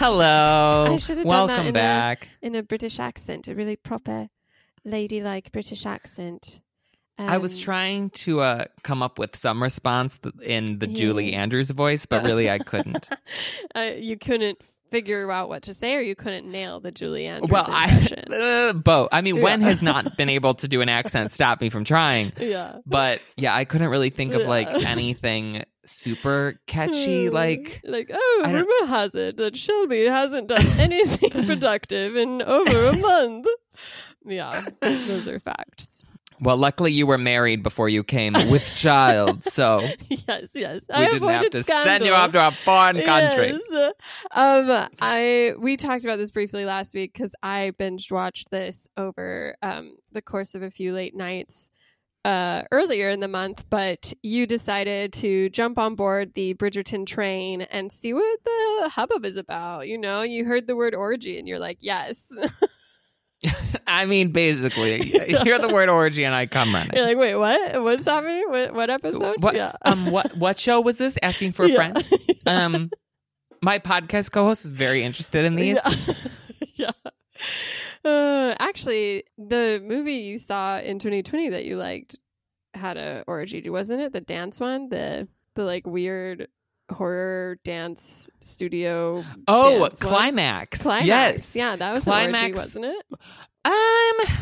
Shelby and Matt. Hello. I should have done Welcome that in back. A, in a British accent, a really proper, ladylike British accent. I was Um, trying to uh, come up with some response in the Julie Andrews voice, but really I couldn't. uh, you couldn't figure out what to say, or you couldn't nail the Julie Andrews well, I impression. uh, both. I mean, when has not been able to do an accent stop me from trying? yeah. But yeah, I couldn't really think of like Yeah. anything super catchy. Like, like oh, I rumor has it that Shelby hasn't done anything productive in over a month. Yeah, those are facts. well, luckily you were married before you came with child, so yes, yes. we didn't have to send you off to a foreign country. Yes. Um, I we talked about this briefly last week because I binge watched this over um the course of a few late nights uh earlier in the month, but you decided to jump on board the Bridgerton train and see what the hubbub is about. You know, you heard the word orgy and you're like, yes. I mean, basically, you hear the word orgy and I come running. you're like, wait, what? What's happening? What, what episode? What, Yeah. um, what what show was this? Asking for a Yeah. friend. Um, my podcast co-host is very interested in these. Yeah. Uh, actually, the movie you saw in 2020 that you liked had a orgy, wasn't it? The dance one, the the like weird horror dance studio. Oh, dance climax. Climax. Yes. Yeah, that was climax, Climax. wasn't it? Um,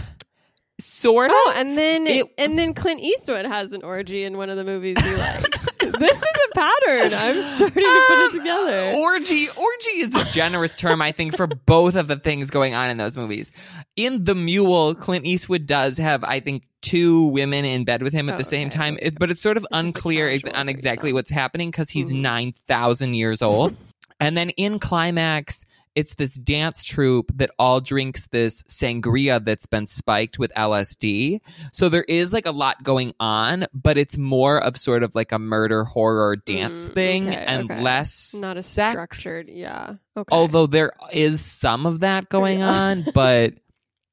sort of. Oh, and then It- and then Clint Eastwood has an orgy in one of the movies you like. This is a pattern. I'm starting to put it together. Orgy, orgy is a generous term, I think, for both of the things going on in those movies. In The Mule, Clint Eastwood does have, I think, two women in bed with him at Oh, the same okay, time, it, but it's sort of It's unclear ex- on exactly threesome. what's happening because he's Mhm. 9,000 years old. and then in Climax, it's this dance troupe that all drinks this sangria that's been spiked with LSD. So there is like a lot going on, but it's more of sort of like a murder horror dance Mm, thing okay, and okay. less Not a sex. structured. Yeah. Okay. Although there is some of that going Yeah. on, but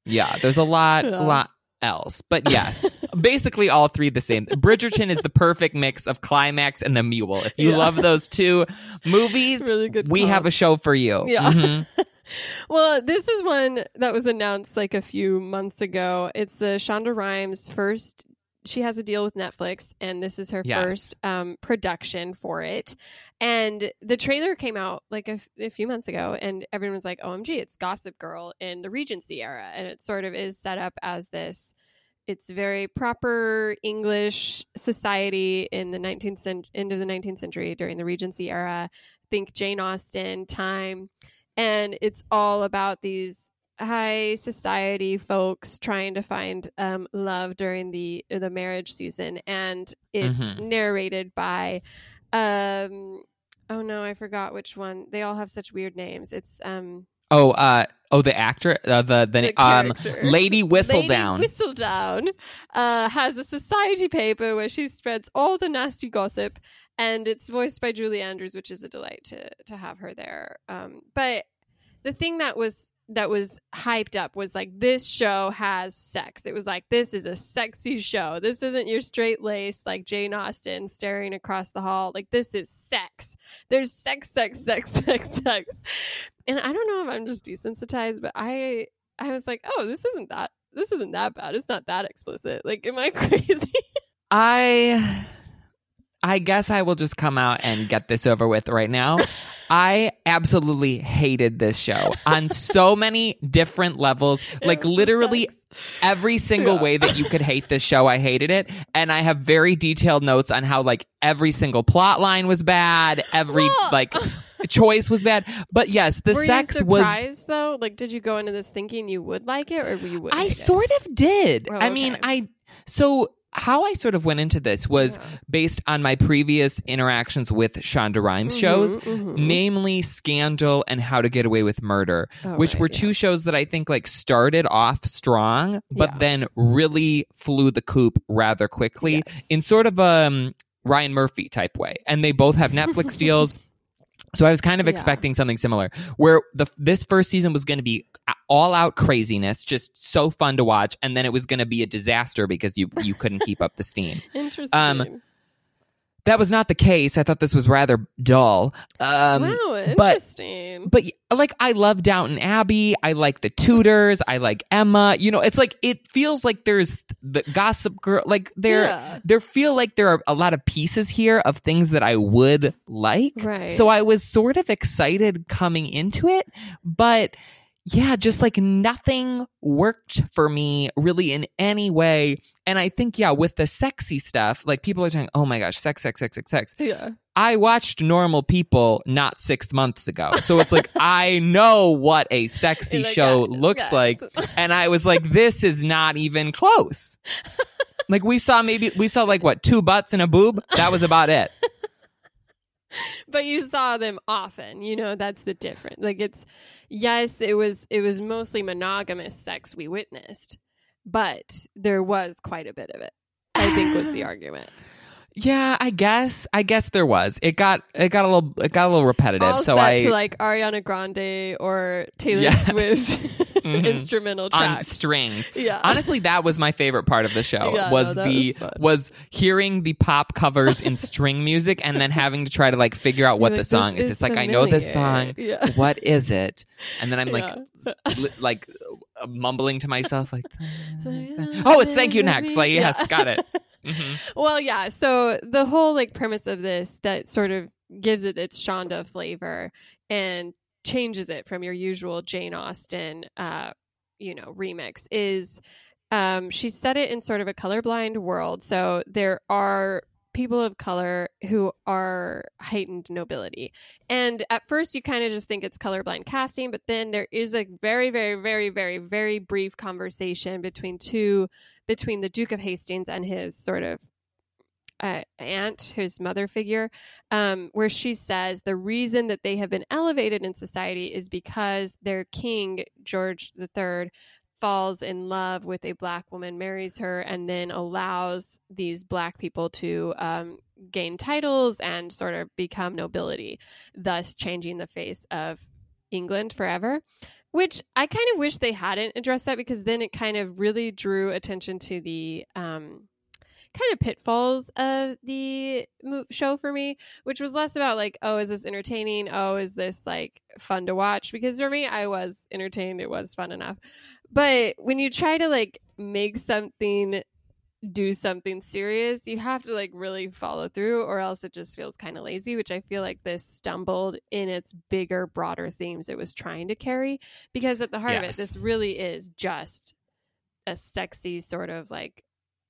yeah, there's a lot, Yeah. lot else. But yes, basically all three the same. Bridgerton is the perfect mix of climax and the mule. If you Yeah. love those two movies, really good. we have a show for you. Yeah. Mhm. Well, this is one that was announced like a few months ago. It's the Shonda Rhimes first. She has a deal with Netflix, and this is her Yes. first um, production for it. And the trailer came out like a, f- a few months ago, and everyone's like, "OMG, it's Gossip Girl in the Regency era," and it sort of is set up as this. It's very proper English society in the 19th cent- end of the 19th century during the Regency era. Think Jane Austen time and it's all about these high society folks trying to find um, love during the the marriage season, and it's Mhm. narrated by, um, oh no, I forgot which one. They all have such weird names. It's um, Oh, uh, oh, the actor, uh, the the, the um. Lady Whistledown. Lady Whistledown uh, has a society paper where she spreads all the nasty gossip, and it's voiced by Julie Andrews, which is a delight to to have her there. Um, but the thing that was that was hyped up was like this show has sex. It was like this is a sexy show. This isn't your straight lace like Jane Austen staring across the hall. Like this is sex. There's sex, sex, sex, sex, sex. And I don't know if I'm just desensitized, but I I was like, oh, this isn't that this isn't that bad. It's not that explicit. Like, am I crazy? I I guess I will just come out and get this over with right now. I absolutely hated this show on so many different levels. Like It literally every single Yeah. way that you could hate this show, I hated it. And I have very detailed notes on how like every single plot line was bad, every Well, like choice was bad. But yes, the Were sex you was surprised though? Like, did you go into this thinking you would like it, or you would? I hate it? sort of did. Oh, I mean. I so how I sort of went into this was Yeah. based on my previous interactions with Shonda Rhimes shows, Mhm, mhm. namely Scandal and How to Get Away with Murder, Oh, which right, were yeah. two shows that I think like started off strong, but Yeah. then really flew the coop rather quickly Yes. in sort of a um, Ryan Murphy type way. And they both have Netflix deals. So I was kind of Yeah. expecting something similar, where the this first season was going to be all out craziness, just so fun to watch, and then it was going to be a disaster because you you couldn't keep up the steam. Interesting. Um, that was not the case. I thought this was rather dull. Um, wow, but interesting. but like I love Downton Abbey. I like the Tudors. I like Emma. You know, it's like it feels like there's the Gossip Girl. Like there, Yeah. there feel like there are a lot of pieces here of things that I would like. Right. So I was sort of excited coming into it, but yeah, just like nothing worked for me really in any way. And I think yeah, with the sexy stuff, like people are saying, "Oh my gosh, sex, sex, sex, sex, sex." yeah. I watched Normal People not six months ago. So it's like, I know what a sexy like, show yeah, looks yeah. like. And I was like, this is not even close. like, we saw maybe, we saw like what, two butts and a boob? That was about it. but you saw them often you know that's the difference. Like it's yes it was it was mostly monogamous sex we witnessed but there was quite a bit of it i think was the argument Yeah, I guess. I guess there was. It got, it got a little, it got a little repetitive. all so set I, to like ariana grande or taylor Yes. swift Mhm. instrumental on strings. yeah Honestly, that was my favorite part of the show. Yeah, was no, the was was hearing the pop covers in string music and then having to try to like figure out what You're the song is. is It's like I know this song. yeah What is it? And then I'm like Yeah. li- like uh, mumbling to myself like Oh, it's thank you next. Like yes, got it. Mhm. Well, yeah. So the whole like premise of this that sort of gives it its Shonda flavor and changes it from your usual Jane Austen, uh, you know, remix is um, she set it in sort of a colorblind world. So there are people of color who are heightened nobility. And at first you kind of just think it's colorblind casting, but then there is a very, very, very, very, very brief conversation between two between the Duke of Hastings and his sort of uh, aunt, his mother figure, um, where she says the reason that they have been elevated in society is because their king, George III, falls in love with a black woman, marries her, and then allows these black people to um, gain titles and sort of become nobility, thus changing the face of England forever. Which I kind of wish they hadn't addressed that because then it kind of really drew attention to the um, kind of pitfalls of the show for me, which was less about like, oh, is this entertaining? Oh, is this like fun to watch? Because for me, I was entertained. It was fun enough. But when you try to like make something do something serious, you have to like really follow through, or else it just feels kind of lazy, which I feel like this stumbled in its bigger, broader themes it was trying to carry. Because at the heart of it, this really is just a sexy sort of like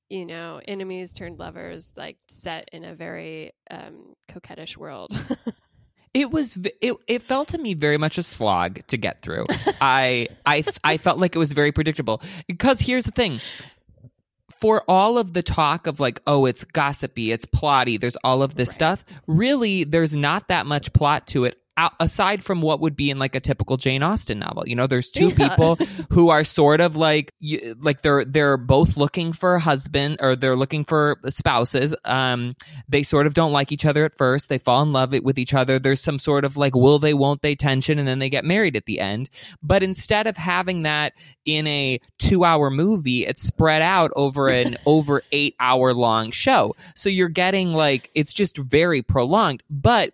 you know enemies turned lovers like set in a very um coquettish world It was it, it felt to me very much a slog to get through. I I I felt like it was very predictable because here's the thing. For all of the talk of like, oh, it's gossipy, it's plotty, there's all of this Right. stuff. Really, there's not that much plot to it. Aside from what would be in like a typical Jane Austen novel, you know, there's two Yeah. people who are sort of like, you, like they're they're both looking for a husband or they're looking for spouses. Um, they sort of don't like each other at first. They fall in love with each other. There's some sort of like will they won't they tension and then they get married at the end. But instead of having that in a 2-hour movie, it's spread out over an over 8 hour long show. So you're getting like it's just very prolonged. But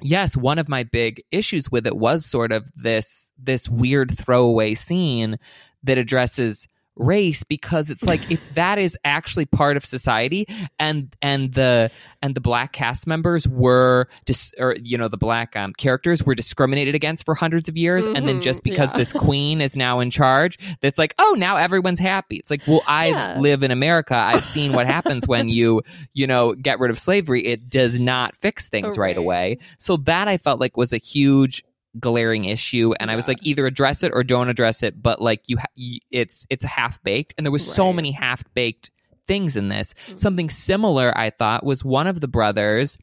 yes, one of my big issues with it was sort of this this weird throwaway scene that addresses race because it's like if that is actually part of society and and the and the black cast members were dis, or you know the black um, characters were discriminated against for hundreds of years and then just because yeah. this queen is now in charge that's like oh now everyone's happy it's like well i Yeah. live in america i've seen what happens when you you know get rid of slavery it does not fix things right Right. away so that i felt like was a huge glaring issue and i was like either address it or don't address it but like you ha- y- it's it's half baked and there was so many half baked things in this. Mhm. something similar i thought was one of the brothers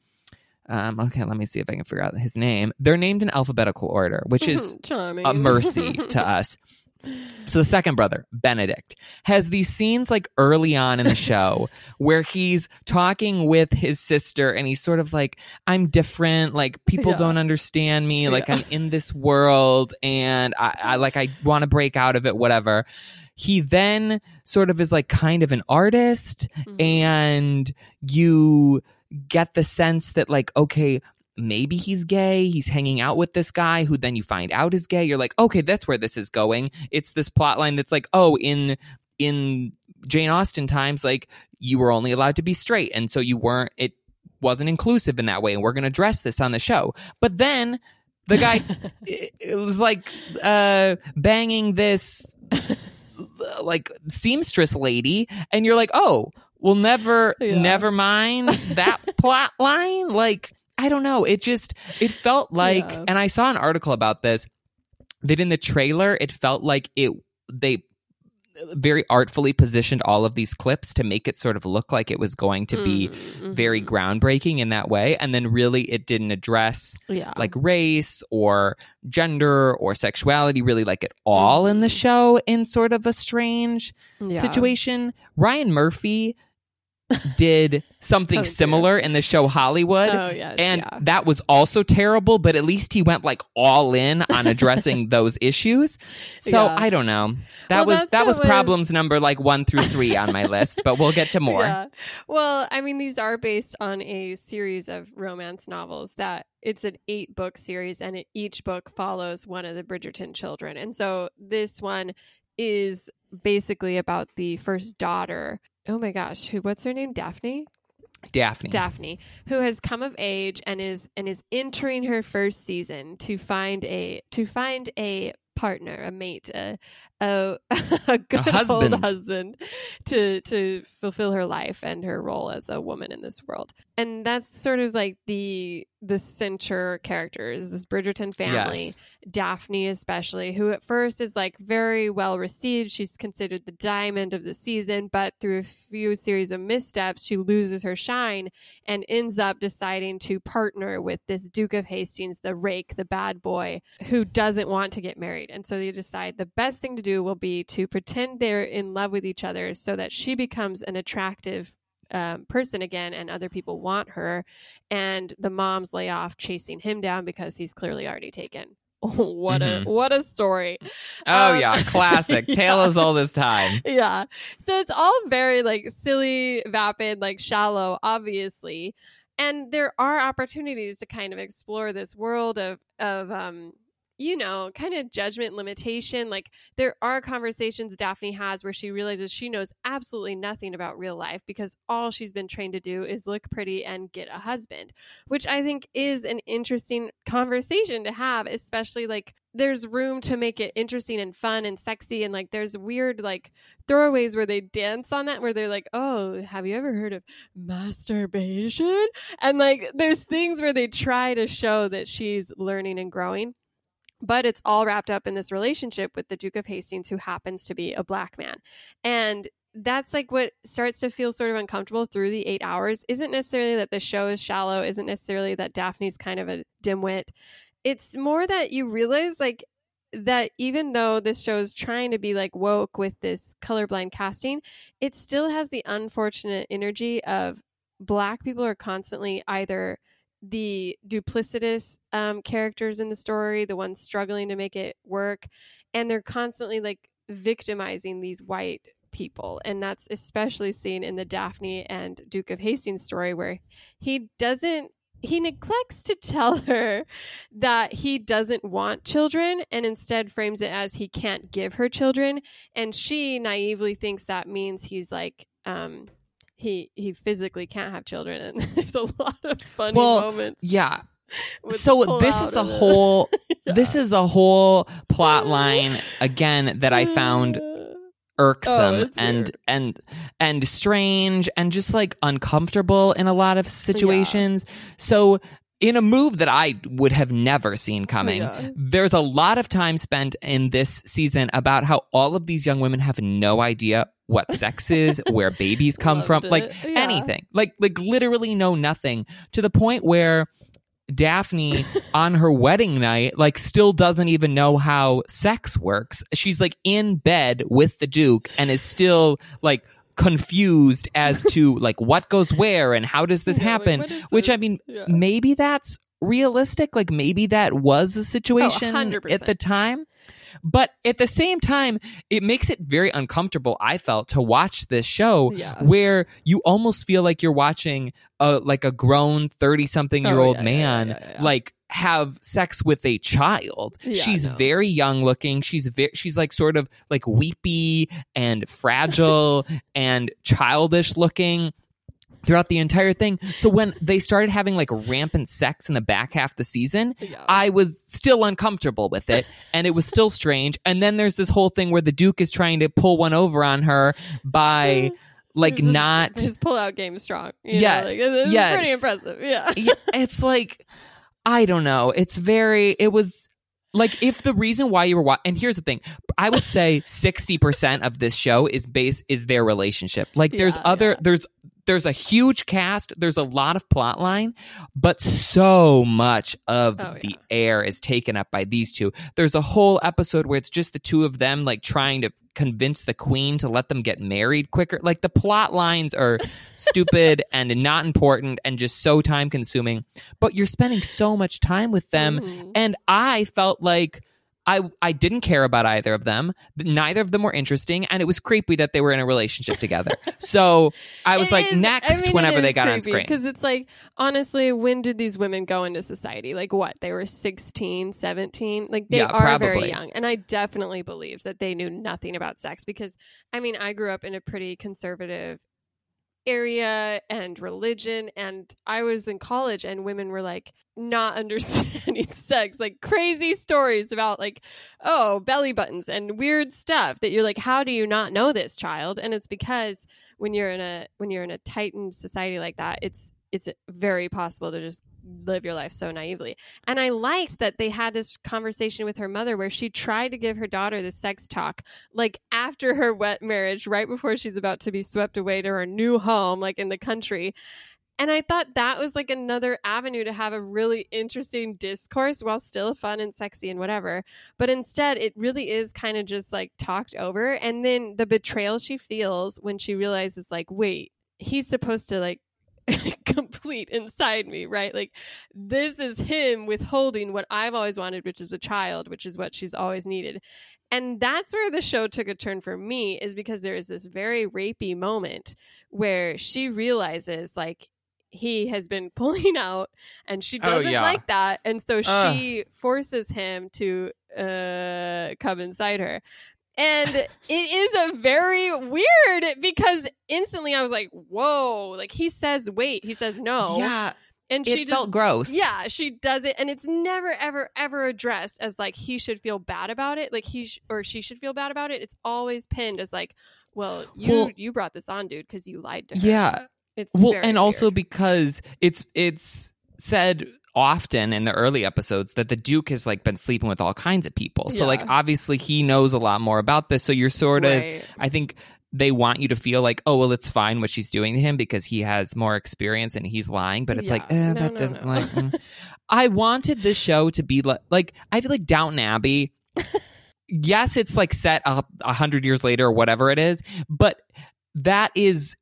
um okay let me see if i can figure out his name. They're named in alphabetical order which is a mercy to us so the second brother, Benedict, has these scenes like early on in the show where he's talking with his sister and he's sort of like, I'm different, like people Yeah. don't understand me, like Yeah. I'm in this world and I, I like I want to break out of it, whatever. He then sort of is like kind of an artist Mhm. and you get the sense that like okay maybe he's gay he's hanging out with this guy who then you find out is gay you're like okay that's where this is going. It's this plot line that's like oh in in jane austen times like you were only allowed to be straight and so you weren't it wasn't inclusive in that way and we're going to address this on the show. But then the guy it, it was like uh banging this like seamstress lady and you're like oh well never Yeah. never mind that plot line? Like i don't know it just it felt like Yeah. and i saw an article about this that in the trailer it felt like it they very artfully positioned all of these clips to make it sort of look like it was going to be Mm, very mhm. groundbreaking in that way and then really it didn't address yeah like race or gender or sexuality really like at all in the Mhm. show in sort of a strange Yeah. situation. Ryan Murphy did something Oh, similar in the show Hollywood. oh yes And yeah. that was also terrible, but at least he went like all in on addressing those issues. So Yeah. I don't know. That Well, was that was- problems number like one through three on my list, but we'll get to more. Yeah. Well, I mean, these are based on a series of romance novels that it's an eight book series, and it, each book follows one of the Bridgerton children. And so this one is basically about the first daughter. Oh my gosh, who? What's her name? Daphne. Daphne. Daphne, who has come of age and is and is entering her first season to find a to find a partner, a mate, a a, a good husband. old husband to to fulfill her life and her role as a woman in this world. And that's sort of like the the center characters, this Bridgerton family. Yes. Daphne especially, who at first is like very well received. She's considered the diamond of the season, but through a few series of missteps, she loses her shine and ends up deciding to partner with this Duke of Hastings, the rake, the bad boy, who doesn't want to get married. And so they decide the best thing to do will be to pretend they're in love with each other so that she becomes an attractive um, person again and other people want her and the moms lay off chasing him down because he's clearly already taken what Mhm. a what a story Oh Um, yeah, classic. yeah. Tale as all this time. yeah so it's all very like silly vapid like shallow obviously and there are opportunities to kind of explore this world of of um you know kind of judgment limitation like there are conversations daphne has where she realizes she knows absolutely nothing about real life because all she's been trained to do is look pretty and get a husband which i think is an interesting conversation to have especially like there's room to make it interesting and fun and sexy and like there's weird like throwaways where they dance on that where they're like oh have you ever heard of masturbation? And like there's things where they try to show that she's learning and growing but it's all wrapped up in this relationship with the duke of hastings who happens to be a black man. And that's like what starts to feel sort of uncomfortable through the eight hours isn't necessarily that the show is shallow isn't necessarily that daphne's kind of a dimwit. It's more that you realize like that even though this show is trying to be like woke with this colorblind casting, it still has the unfortunate energy of black people are constantly either the duplicitous um, characters in the story, the ones struggling to make it work, and they're constantly like victimizing these white people. And that's especially seen in the Daphne and Duke of Hastings story, where he doesn't he neglects to tell her that he doesn't want children and instead frames it as he can't give her children and she naively thinks that means he's like um he he physically can't have children and there's a lot of funny Well, moments Yeah. So this is a whole Yeah. this is a whole plot mm-hmm. line again that I found oh, irksome Oh, and weird. and and strange and just like uncomfortable in a lot of situations. So in a move that I would have never seen coming, Yeah. there's a lot of time spent in this season about how all of these young women have no idea what sex is, where babies come Loved from, like. Yeah. anything. Like like literally know nothing to the point where Daphne on her wedding night like still doesn't even know how sex works. She's like in bed with the duke and is still like confused as to like what goes where and how does this Yeah, like, happen which i mean Yeah. maybe that's realistic. Like maybe that was a situation 100%. at the time. But at the same time, it makes it very uncomfortable, I felt, to watch this show Yeah. where you almost feel like you're watching a like a grown 30 something year old Oh, man like have sex with a child. Yeah, she's no. very young looking. She's very she's like sort of like weepy and fragile and childish looking throughout the entire thing. So when they started having like rampant sex in the back half of the season, Yeah. I was still uncomfortable with it and it was still strange. And then there's this whole thing where the Duke is trying to pull one over on her by like His- not his pullout game strong. you know, Yes, like, it's yes. pretty impressive. Yeah, Yeah, it's like I don't know. It's very it was like if the reason why you were watching and here's the thing i would say 60% of this show is base is their relationship like there's Yeah, other yeah. there's there's a huge cast there's a lot of plot line but so much of Oh, the yeah. air is taken up by these two there's a whole episode where it's just the two of them like trying to convince the queen to let them get married quicker like the plot lines are stupid and not important and just so time consuming but you're spending so much time with them Mhm. and I felt like I I didn't care about either of them. Neither of them were interesting, and it was creepy that they were in a relationship together. so I was It like, is- next, I mean, whenever they got on screen. Because it's like, honestly, when did these women go into society? Like, what? They were 16, 17? Like, they Yeah, are probably. very young. And I definitely believe that they knew nothing about sex because, I mean, I grew up in a pretty conservative area and religion and I was in college and women were like not understanding sex like crazy stories about like oh belly buttons and weird stuff that you're like how do you not know this child? And it's because when you're in a when you're in a tightened society like that it's it's very possible to just live your life so naively. And i liked that they had this conversation with her mother where she tried to give her daughter the sex talk like after her wet marriage right before she's about to be swept away to her new home like in the country and i thought that was like another avenue to have a really interesting discourse while still fun and sexy and whatever. But instead it really is kind of just like talked over. And then the betrayal she feels when she realizes like wait he's supposed to like complete inside me right? Like this is him withholding what i've always wanted which is a child which is what she's always needed. And that's where the show took a turn for me is because there is this very rapey moment where she realizes like he has been pulling out and she Oh, doesn't yeah. like that and so Ugh. she forces him to uh come inside her and it is a very weird because instantly i was like whoa like he says wait he says no yeah, and it she felt gross. yeah, she does it, and it's never, ever, ever addressed as like he should feel bad about it, like he sh- or she should feel bad about it. It's always pinned as like, well, you Well- you brought this on, dude, because you lied to her. yeah. It's Well, and also because it's it's said often in the early episodes that the Duke has like been sleeping with all kinds of people. So like obviously he knows a lot more about this. So you're sort of Right. I think they want you to feel like, oh well, it's fine what she's doing to him because he has more experience and he's lying. But it's like, eh, No, that no, doesn't no. like. mm. I wanted this show to be like, like I feel like Downton Abbey. yes, it's like set up a hundred years later or whatever it is, but that is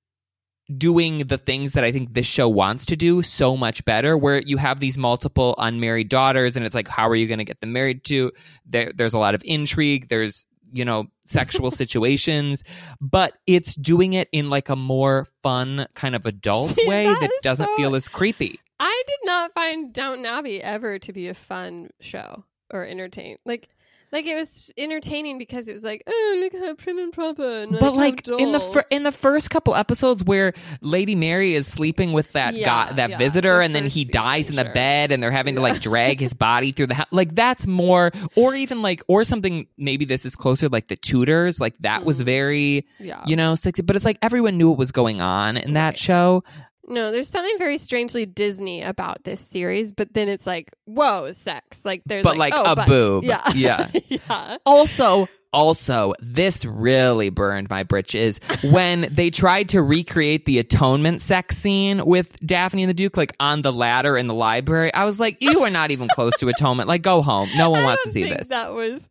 doing the things that I think this show wants to do so much better, where you have these multiple unmarried daughters, and it's like, how are you going to get them married to? There, there's a lot of intrigue. There's you know sexual situations but it's doing it in like a more fun kind of adult See, way that that doesn't so- feel as creepy I did not find Downton Abbey ever to be a fun show or entertain. Like, like it was entertaining because it was like, oh, look how prim and proper. And, but how like in the fir- in the first couple episodes where Lady Mary is sleeping with that Yeah, guy, that yeah, visitor, the and then he dies in the sure. bed, and they're having to like drag his body through the house. Like that's more, or even like, or something. Maybe this is closer, like the Tudors. Like that was Mm. very, yeah, you know, sexy. But it's like everyone knew what was going on in that show. No, there's something very strangely Disney about this series, but then it's like, whoa, sex. Like there's But, like, like, oh, a butts. boob. Yeah. Yeah. yeah. Also, Also, this really burned my britches when they tried to recreate the atonement sex scene with Daphne and the Duke, like on the ladder in the library. I was like, you are not even close to atonement. Like, go home. No one wants to see think this. That was,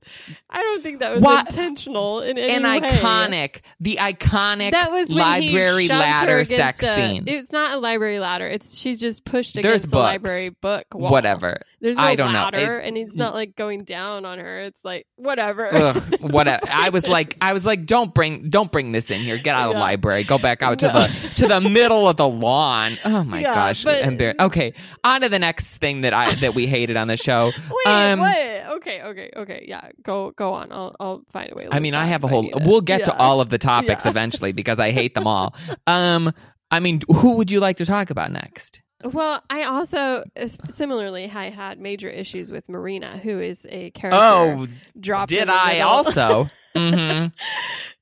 I don't think that was What? intentional in any An way. iconic, the iconic That was library he shoves her ladder sex a- scene. It's not a library ladder. It's she's just pushed There's against the books. library book wall. Whatever. There's no I don't know. It- and he's not like going down on her. It's like whatever. Ugh, whatever. I was like, I was like, don't bring, don't bring this in here. Get out of the Yeah. library. Go back out to the to the middle of the lawn. Oh my Yeah, gosh. but- Embar- okay, on to the next thing that I that we hated on the show. Wait, Um, what? Okay, okay, okay. Yeah, go go on. I'll I'll find a way. I mean, I have a whole. We'll get to all of the topics Yeah. eventually because I hate them all. Um, I mean, who would you like to talk about next? Well, I also similarly I had major issues with Marina, who is a character. Oh, dropped did I also? hmm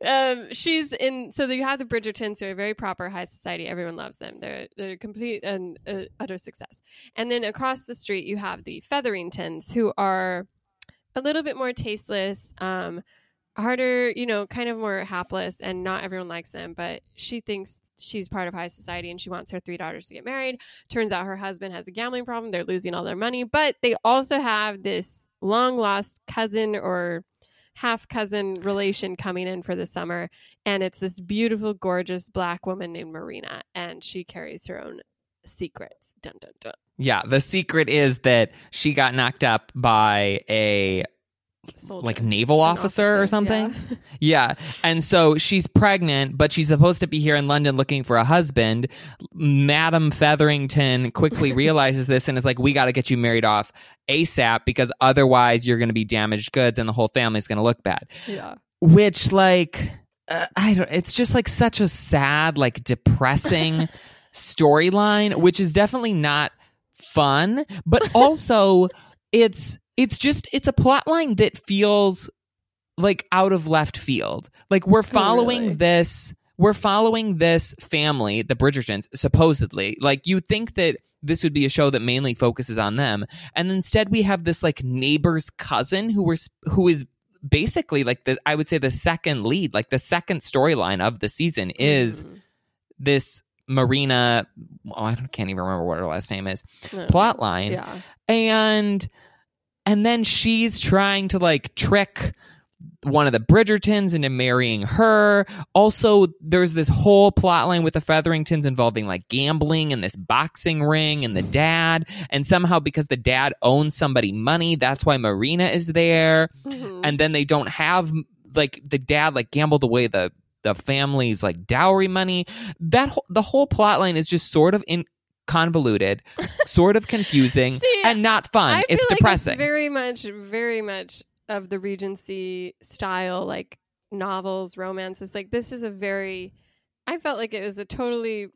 um, she's in. So you have the Bridgertons, who are very proper high society. Everyone loves them. They're they're complete and uh, utter success. And then across the street, you have the Featheringtons, who are a little bit more tasteless, um, harder, you know, kind of more hapless, and not everyone likes them. But she thinks she's part of high society, and she wants her three daughters to get married. Turns out her husband has a gambling problem. They're losing all their money, but they also have this long lost cousin or half cousin relation coming in for the summer and it's this beautiful gorgeous black woman named marina and she carries her own secrets dun dun dun Yeah. The secret is that she got knocked up by a Soldier. like naval An officer, or something. yeah. Yeah. And so she's pregnant, but she's supposed to be here in London looking for a husband. Madam Featherington quickly realizes this and is like, we got to get you married off ASAP because otherwise you're going to be damaged goods and the whole family's going to look bad. yeah Which, like, uh, I don't, it's just like such a sad, like depressing storyline, which is definitely not fun, but also it's, it's just, it's a plot line that feels like out of left field. Like we're following really? this we're following this family, the Bridgertons, supposedly. Like you'd think that this would be a show that mainly focuses on them, and instead we have this like neighbor's cousin who was who is basically like the I would say the second lead, like the second storyline of the season is Mhm. this Marina. Oh, I can't even remember what her last name is. No. Plot line yeah and and then she's trying to like trick one of the Bridgertons into marrying her. Also, there's this whole plot line with the Featheringtons involving like gambling and this boxing ring and the dad. And somehow, because the dad owns somebody money, that's why Marina is there. Mhm. And then they don't have like the dad like gambled away the the family's like dowry money. That whole, the whole plot line is just sort of in convoluted, sort of confusing, See, and not fun. I It's like depressing. It's very much, very much of the Regency style, like novels, romances. Like this is a very. I felt like it was a totally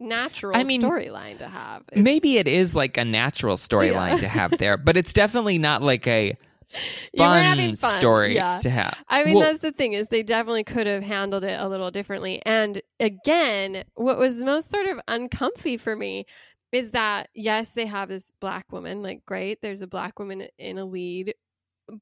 natural I mean, storyline to have. It's- Maybe it is like a natural storyline Yeah. to have there, but it's definitely not like a fun, having fun, story yeah. to have. I mean, Well- that's the thing is they definitely could have handled it a little differently. And again, what was most sort of uncomfy for me is that yes, they have this black woman, like great, there's a black woman in a lead,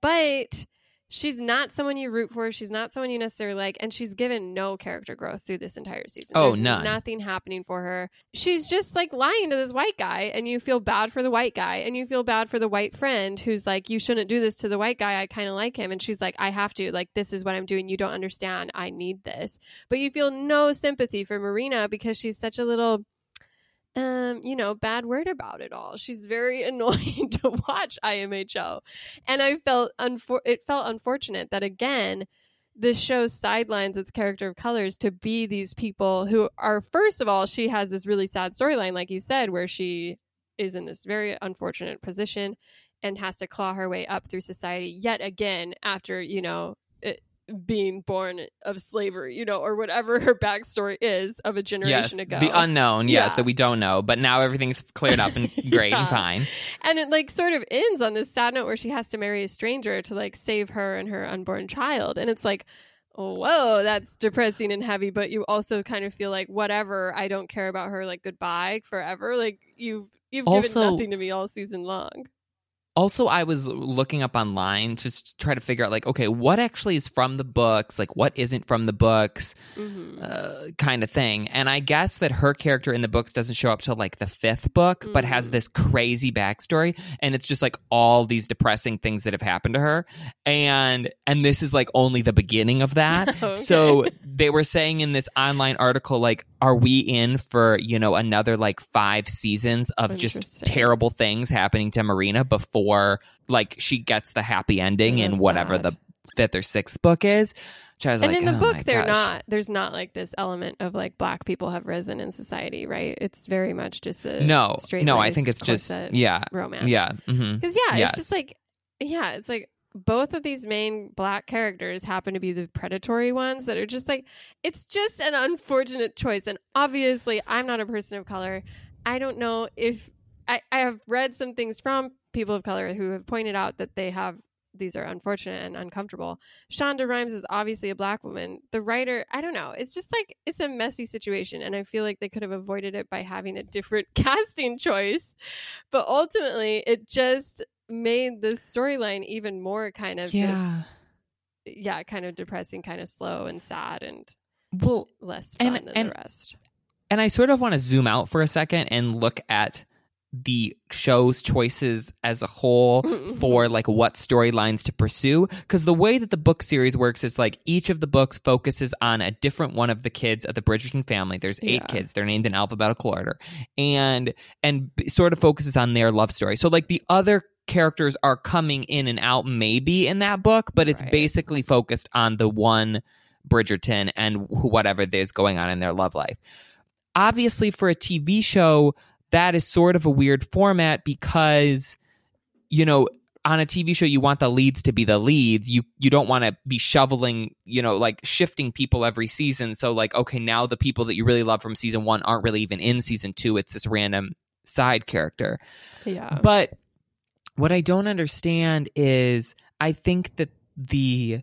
but she's not someone you root for. She's not someone you necessarily like, and she's given no character growth through this entire season. Oh, There's none. Nothing happening for her. She's just like lying to this white guy, and you feel bad for the white guy, and you feel bad for the white friend who's like, "You shouldn't do this to the white guy. I kind of like him," and she's like, "I have to. Like, this is what I'm doing. You don't understand. I need this." But you feel no sympathy for Marina because she's such a little um, you know, bad word about it all. She's very annoying to watch IMHO. And I felt unfor- it felt unfortunate that again, this show sidelines its character of colors to be these people who are first of all, she has this really sad storyline, like you said, where she is in this very unfortunate position and has to claw her way up through society yet again after, you know, being born of slavery, you know, or whatever her backstory is of a Yes, generation ago. the unknown, yes, Yeah. that we don't know, but now everything's cleared up and great and fine. and it like sort of ends on this sad note where she has to marry a stranger to like save her and her unborn child and it's like whoa that's depressing and heavy but you also kind of feel like whatever i don't care about her like goodbye forever like you've you've Also- given nothing to me all season long Also, I was looking up online to try to figure out, like, okay, what actually is from the books, like, what isn't from the books, Mhm. uh, kind of thing. And I guess that her character in the books doesn't show up till like the fifth book, but has Mm. this crazy backstory, and it's just like all these depressing things that have happened to her, and and this is like only the beginning of that. Okay. So they were saying in this online article, like, are we in for you know another like five seasons of just terrible things happening to Marina before like she gets the happy ending in oh, whatever sad. the fifth or sixth book is? Which I was and like, in the oh book they're gosh. not there's not like this element of like black people have risen in society right it's very much just a no straight no i think it's just yeah romance yeah mm-hmm, because yeah Yes. it's just like yeah it's like both of these main black characters happen to be the predatory ones that are just like it's just an unfortunate choice and obviously i'm not a person of color i don't know if i, I have read some things from people of color who have pointed out that they have these are unfortunate and uncomfortable. Shonda rhimes is obviously a black woman. The writer i don't know it's just like it's a messy situation and i feel like they could have avoided it by having a different casting choice. But ultimately it just made the storyline even more kind of yeah just yeah. kind of depressing kind of slow and sad and well less fun And- than and- the rest. and i sort of want to zoom out for a second and look at the show's choices as a whole mm-hmm. for like what storylines to pursue. Because the way that the book series works is like each of the books focuses on a different one of the kids of the Bridgerton family. There's eight Yeah. kids. They're named in alphabetical order. And and b- sort of focuses on their love story. So like the other characters are coming in and out maybe in that book but it's Right. basically focused on the one Bridgerton and wh- whatever there's going on in their love life. Obviously for a TV show that is sort of a weird format because you know on a TV show you want the leads to be the leads. You you don't want to be shoveling you know like shifting people every season. So like okay now the people that you really love from season 1 aren't really even in season 2 it's this random side character. Yeah. But what I don't understand is I think that the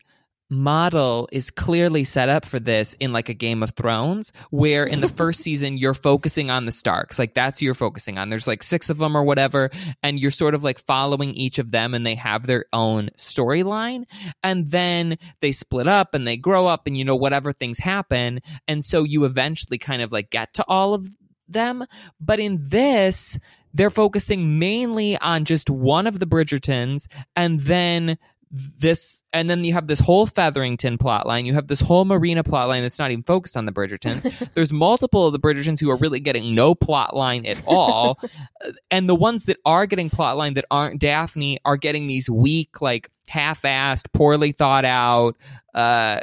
model is clearly set up for this in like a Game of Thrones, where in the first season you're focusing on the Starks. Like that's who you're focusing on. There's like six of them or whatever, and you're sort of like following each of them and they have their own storyline. And then they split up and they grow up and you know, whatever things happen. And so you eventually kind of like get to all of them. But in this, they're focusing mainly on just one of the Bridgertons and then this and then you have this whole Featherington plotline. You have this whole Marina plotline that's not even focused on the Bridgertons. There's multiple of the Bridgertons who are really getting no plotline at all. and the ones that are getting plotline that aren't Daphne are getting these weak, like half-assed, poorly thought out uh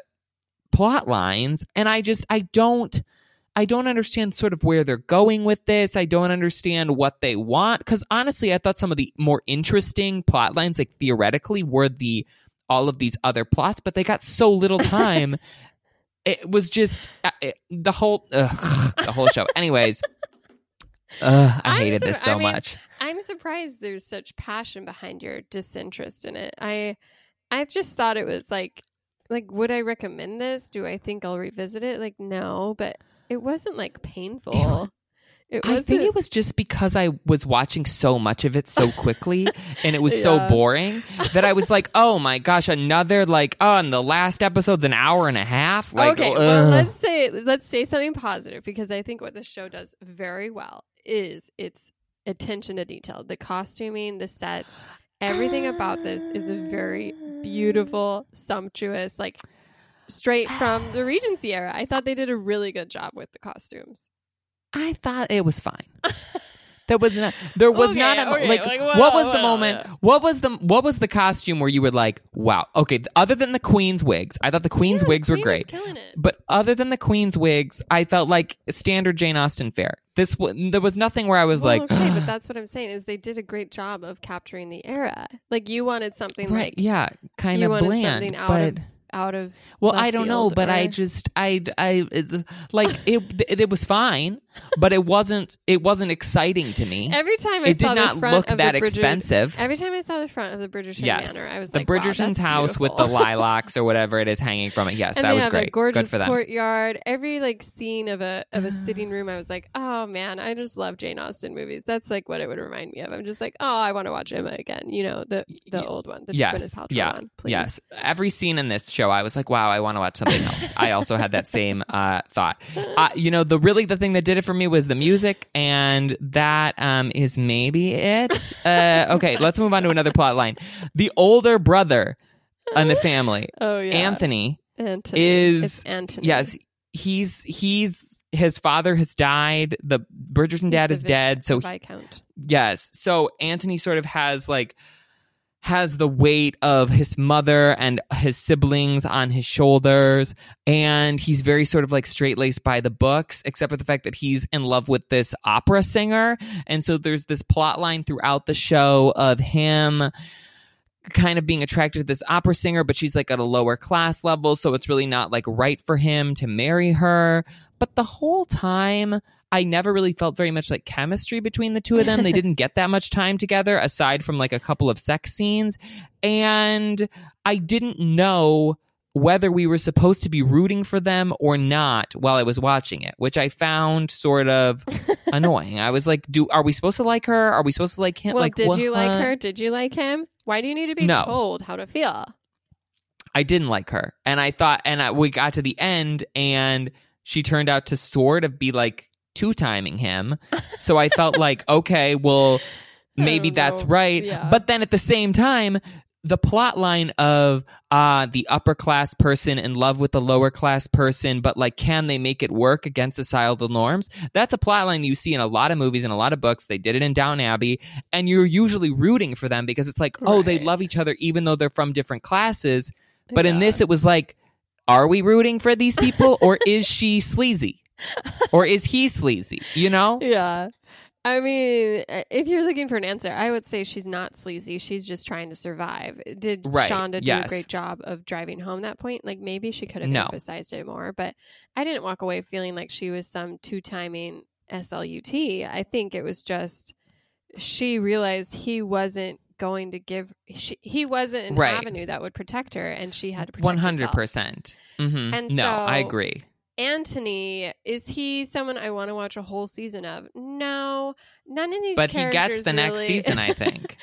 plot lines. And I just I don't I don't understand sort of where they're going with this. I don't understand what they want because honestly, I thought some of the more interesting plot lines, like theoretically, were the all of these other plots, but they got so little time. it was just uh, it, the whole ugh, the whole show. Anyways, ugh, I hated sur- this I so mean, much. I'm surprised there's such passion behind your disinterest in it. I I just thought it was like like would I recommend this? Do I think I'll revisit it? Like no, but it wasn't like painful. It I think it was just because I was watching so much of it so quickly and it was so boring that I was like, oh my gosh, another like, oh, and the last episode's an hour and a half. Like, okay, well, let's say let's say something positive because I think what this show does very well is its attention to detail. The costuming, the sets, everything about this is a very beautiful, sumptuous, like straight from the Regency era. I thought they did a really good job with the costumes. I thought it was fine. There was not. There was Okay, not a okay, like. like, what, what was the moment? else? What was the What was the costume where you were like, "Wow"? Okay, other than the Queen's wigs, I thought the Queen's Yeah, wigs were Queen was great. killing it. But other than the Queen's wigs, I felt like standard Jane Austen fare. This there was nothing where I was Well, like, okay, but that's what I'm saying is they did a great job of capturing the era. Like you wanted something right, like yeah, kind of bland. something out but of out of well, I don't know, but I just I I like it. It was fine. But it wasn't it wasn't exciting to me. Every time I it saw did not the front look of that the Bridger- expensive. Every time I saw the front of the Bridgerton Yes, Manor, I was the like, wow, Bridgerton's that's house with the beautiful. lilacs or whatever it is hanging from it. Yes, and that they was have a great. gorgeous Good for them. courtyard. Every like scene of a of a sitting room, I was like, oh man, I just love Jane Austen movies. That's like what it would remind me of. I'm just like, oh, I want to watch Emma again. You know, the the old one, the yes, Gwyneth Paltrow yeah, one. Please. Yes, every scene in this show, I was like, "Wow, I want to watch something else." I also had that same uh, thought. Uh, you know, the really the thing that did it for me was the music, and that um, is maybe it. Uh, okay, let's move on to another plot line. The older brother in the family, Oh yeah, Anthony. Anthony is- It's Anthony. Yes, he's he's his father has died. The Bridgerton dad is dead, so Viscount. Yes. So Anthony sort of has like has the weight of his mother and his siblings on his shoulders and he's very sort of like straight-laced by the books except for the fact that he's in love with this opera singer. And so there's this plot line throughout the show of him kind of being attracted to this opera singer but she's like at a lower class level so it's really not like right for him to marry her. But the whole time I never really felt very much like chemistry between the two of them. They didn't get that much time together aside from like a couple of sex scenes. And I didn't know whether we were supposed to be rooting for them or not while I was watching it, which I found sort of annoying. I was like, do are we supposed to like her? Are we supposed to like him? Well, like did what? you like her? Did you like him? Why do you need to be No. told how to feel? I didn't like her. And I thought, and I, we got to the end, and she turned out to sort of be like two timing him. So I felt like, okay, well, maybe that's know. right. Yeah. But then at the same time, the plot line of uh, the upper class person in love with the lower class person, but like, can they make it work against societal norms? That's a plot line that you see in a lot of movies and a lot of books. They did it in Downton Abbey, and you're usually rooting for them because it's like, oh, they love each other even though they're from different classes. But in this, it was like, are we rooting for these people or is she sleazy? Or is he sleazy? You know? Yeah. I mean, if you're looking for an answer, I would say she's not sleazy. She's just trying to survive. Did Right, Shonda do yes. a great job of driving home that point? Like maybe she could have No. emphasized it more, but I didn't walk away feeling like she was some two timing SLUT. I think it was just she realized he wasn't going to give she, he wasn't an Right. avenue that would protect her and she had to protect One hundred herself. percent. Mm-hmm. And No, I agree. Anthony, is he someone I want to watch a whole season of? No, none of these. But he gets the next season, I think.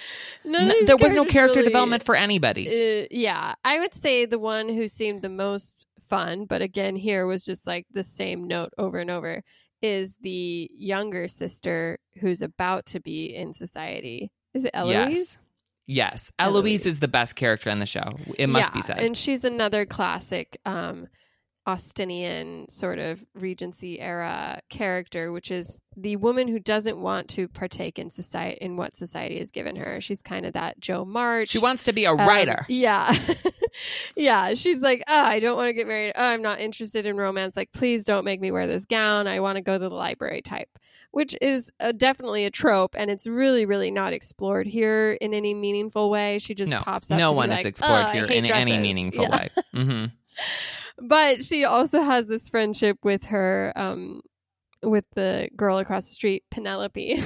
none N- there was no character really- development for anybody. Uh, yeah, I would say the one who seemed the most fun, but again, here was just like the same note over and over, is the younger sister who's about to be in society. Is it Eloise? Yes. Yes. Eloise Eloise. is the best character in the show. It must be Yeah, said. And she's another classic um, Austenian sort of Regency era character, which is the woman who doesn't want to partake in society in what society has given her. She's kind of that Jo March. she wants to be a um, writer. yeah. yeah. She's like, oh, I don't want to get married. Oh, I'm not interested in romance. Like, please don't make me wear this gown. I want to go to the library type, which is uh definitely a trope. And it's really, really not explored here in any meaningful way. She just no, pops up. no one like, is explored "Oh, here in any meaningful Yeah. way. hmm But she also has this friendship with her, um, with the girl across the street, Penelope.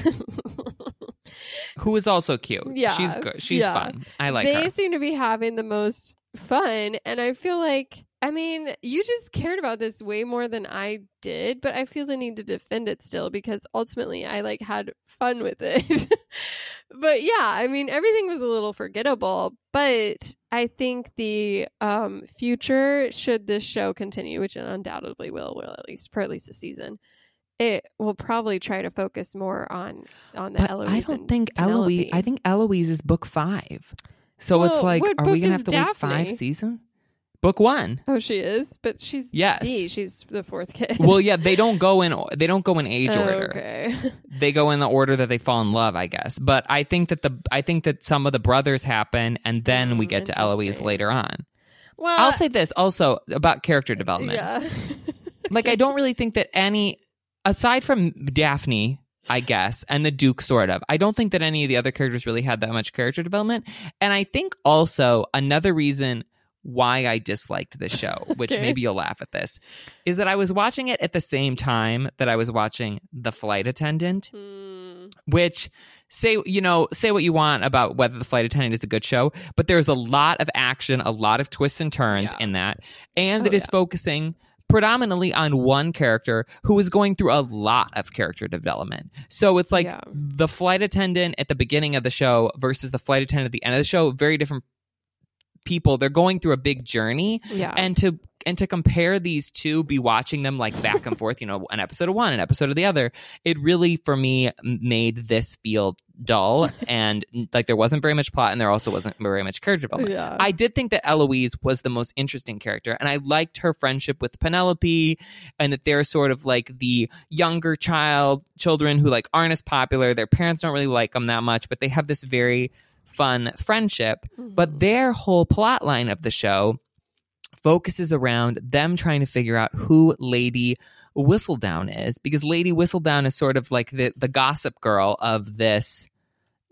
Who is also cute. Yeah, She's good. She's yeah. fun. I like they her. seem to be having the most fun and i feel like i mean you just cared about this way more than i did but i feel the need to defend it still because ultimately i like had fun with it but yeah i mean everything was a little forgettable but i think the um future should this show continue which it undoubtedly will will at least for at least a season it will probably try to focus more on on the But Eloise I don't think Eloise. I think Eloise is book five. So it's like, are we gonna have to wait five Daphne? seasons? Book one. Oh, she is, but she's Yes. D. She's the fourth kid. well, yeah, they don't go in. They don't go in age Oh, order. okay. They go in the order that they fall in love, I guess. But I think that the I think that some of the brothers happen, and then we get to hmm, Eloise later on. Well, I'll say this also about character development. yeah. Like I don't really think that any aside from Daphne, I guess, and the Duke sort of. I don't think that any of the other characters really had that much character development. And I think also another reason why I disliked the show, which Okay. maybe you'll laugh at this, is that I was watching it at the same time that I was watching The Flight Attendant, Hmm. which say you know say what you want about whether The Flight Attendant is a good show, but there's a lot of action, a lot of twists and turns Yeah. in that, and Oh, it is yeah. focusing predominantly on one character who is going through a lot of character development. So it's like Yeah. the flight attendant at the beginning of the show versus the flight attendant at the end of the show, very different people. They're going through a big journey Yeah. and to and to compare these two be watching them like back and forth you know an episode of one an episode of the other it really for me made this feel dull and like there wasn't very much plot and there also wasn't very much character development yeah. I did think that Eloise was the most interesting character, and I liked her friendship with Penelope, and that they're sort of like the younger child children who like aren't as popular. Their parents don't really like them that much, but they have this very fun friendship. But their whole plot line of the show focuses around them trying to figure out who Lady Whistledown is, because Lady Whistledown is sort of like the the gossip girl of this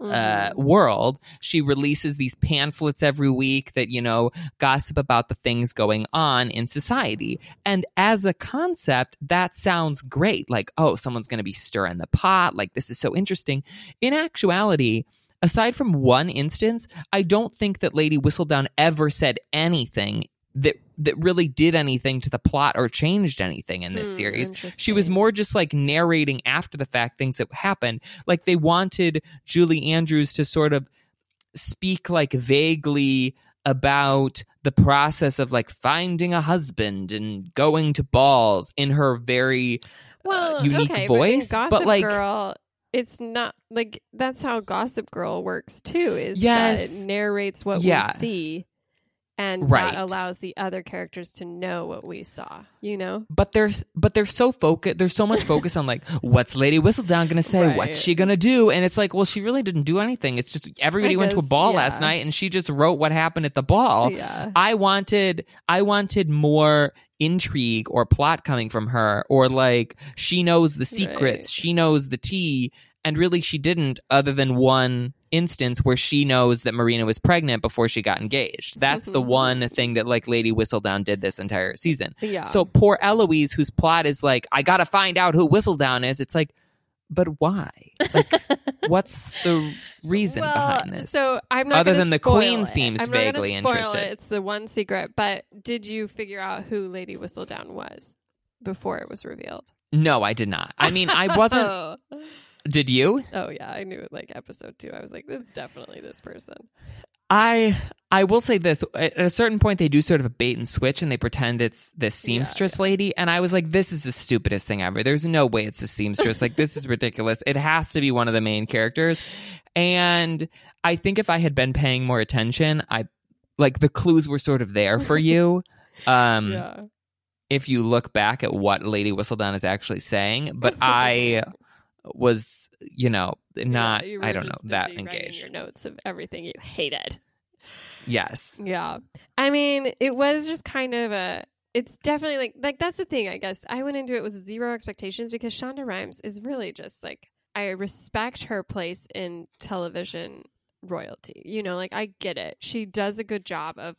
uh, Mhm. world. She releases these pamphlets every week that, you know, gossip about the things going on in society. And as a concept, that sounds great. Like, oh, someone's going to be stirring the pot. Like, this is so interesting. In actuality, aside from one instance, I don't think that Lady Whistledown ever said anything that that really did anything to the plot or changed anything in this Hmm, series. She was more just like narrating after the fact things that happened. Like they wanted Julie Andrews to sort of speak like vaguely about the process of like finding a husband and going to balls in her very well, unique okay, voice, But, but, like- Girl, it's not like that's how Gossip Girl works too. Is Yes. that it narrates what Yeah. we see, and Right. that allows the other characters to know what we saw. You know, but they're but they're so focused there's so much focus on like what's lady whistledown gonna say Right. what's she gonna do and it's like well she really didn't do anything it's just everybody I went to a ball yeah. last night and she just wrote what happened at the ball yeah, I wanted I wanted more intrigue or plot coming from her or like she knows the secrets, Right. she knows the tea and really she didn't other than one instance where she knows that Marina was pregnant before she got engaged. That's the Mhm. one thing that like Lady Whistledown did this entire season. yeah. So poor Eloise whose plot is like I got to find out who Whistledown is. It's like but why? Like what's the reason well, behind this? So I'm not Other than the queen it. seems I'm vaguely spoil interested. It. It's the one secret. But did you figure out who Lady Whistledown was before it was revealed? no, I did not. I mean, I wasn't oh. Did you? Oh, yeah, I knew it like episode two. I was like, "It's definitely this person." I I will say this at a certain point they do sort of a bait and switch and they pretend it's this seamstress lady and I was like this is the stupidest thing ever. There's no way it's a seamstress. like this is ridiculous. It has to be one of the main characters. And I think if I had been paying more attention, I like the clues were sort of there for you. Um yeah, if you look back at what Lady Whistledown is actually saying, but I was, you know, not Yeah, I don't know, that engaged. Your notes of everything you hated. Yes. Yeah. I mean, it was just kind of a it's definitely like like that's the thing, I guess. I went into it with zero expectations because Shonda Rhimes is really just like I respect her place in television royalty. You know, like I get it. She does a good job of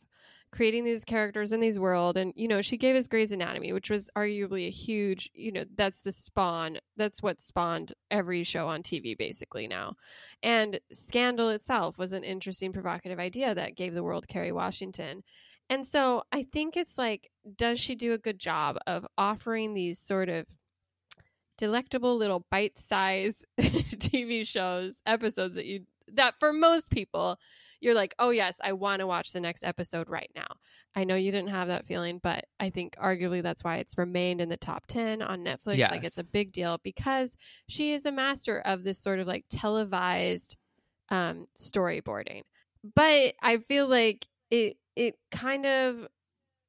creating these characters in these world and you know, she gave us Grey's Anatomy, which was arguably a huge, you know, that's the spawn. That's what spawned every show on TV basically now. And Scandal itself was an interesting, provocative idea that gave the world Kerry Washington. And so I think it's like, does she do a good job of offering these sort of delectable little bite sized TV shows, episodes that you, that for most people, you're like, oh, yes, I want to watch the next episode right now. I know you didn't have that feeling, but I think arguably that's why it's remained in the top 10 on Netflix. Like it's a big deal because she is a master of this sort of like televised um, storyboarding. But I feel like it it kind of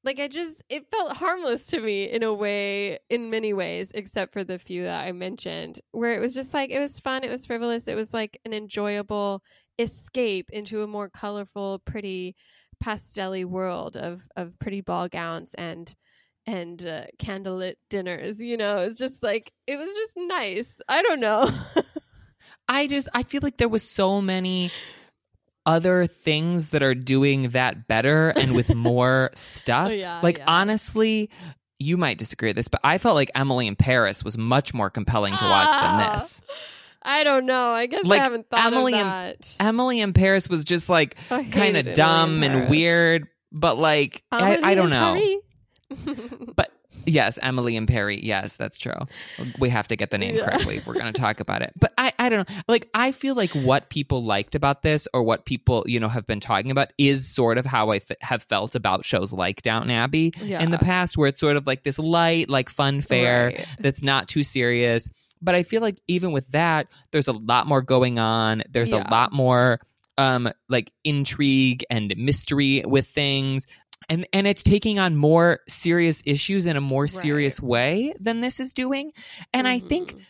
like I just it felt harmless to me in a way in many ways except for the few that I mentioned where it was just like it was fun, it was frivolous, it was like an enjoyable escape into a more colorful, pretty pastelly world of of pretty ball gowns and and uh, candlelit dinners, you know. It's just like it was just nice. I don't know. I just I feel like there was so many other things that are doing that better and with more stuff. Yeah, like yeah. honestly, you might disagree with this, but I felt like Emily in Paris was much more compelling to watch Ah, than this. I don't know. I guess Like, I haven't thought Emily of and- that. Emily in Paris was just like kind of dumb and weird, but like I, I don't know. But yes, Emily and Perry. Yes, that's true. We have to get the name Yeah. correctly if we're going to talk about it. But I, I don't know. Like, I feel like what people liked about this or what people, you know, have been talking about is sort of how I f- have felt about shows like Downton Abbey yeah. in the past, where it's sort of like this light, like fun fair Right. that's not too serious. But I feel like even with that, there's a lot more going on. There's Yeah. a lot more um like intrigue and mystery with things. And and it's taking on more serious issues in a more serious way than this is doing. And I think Mhm.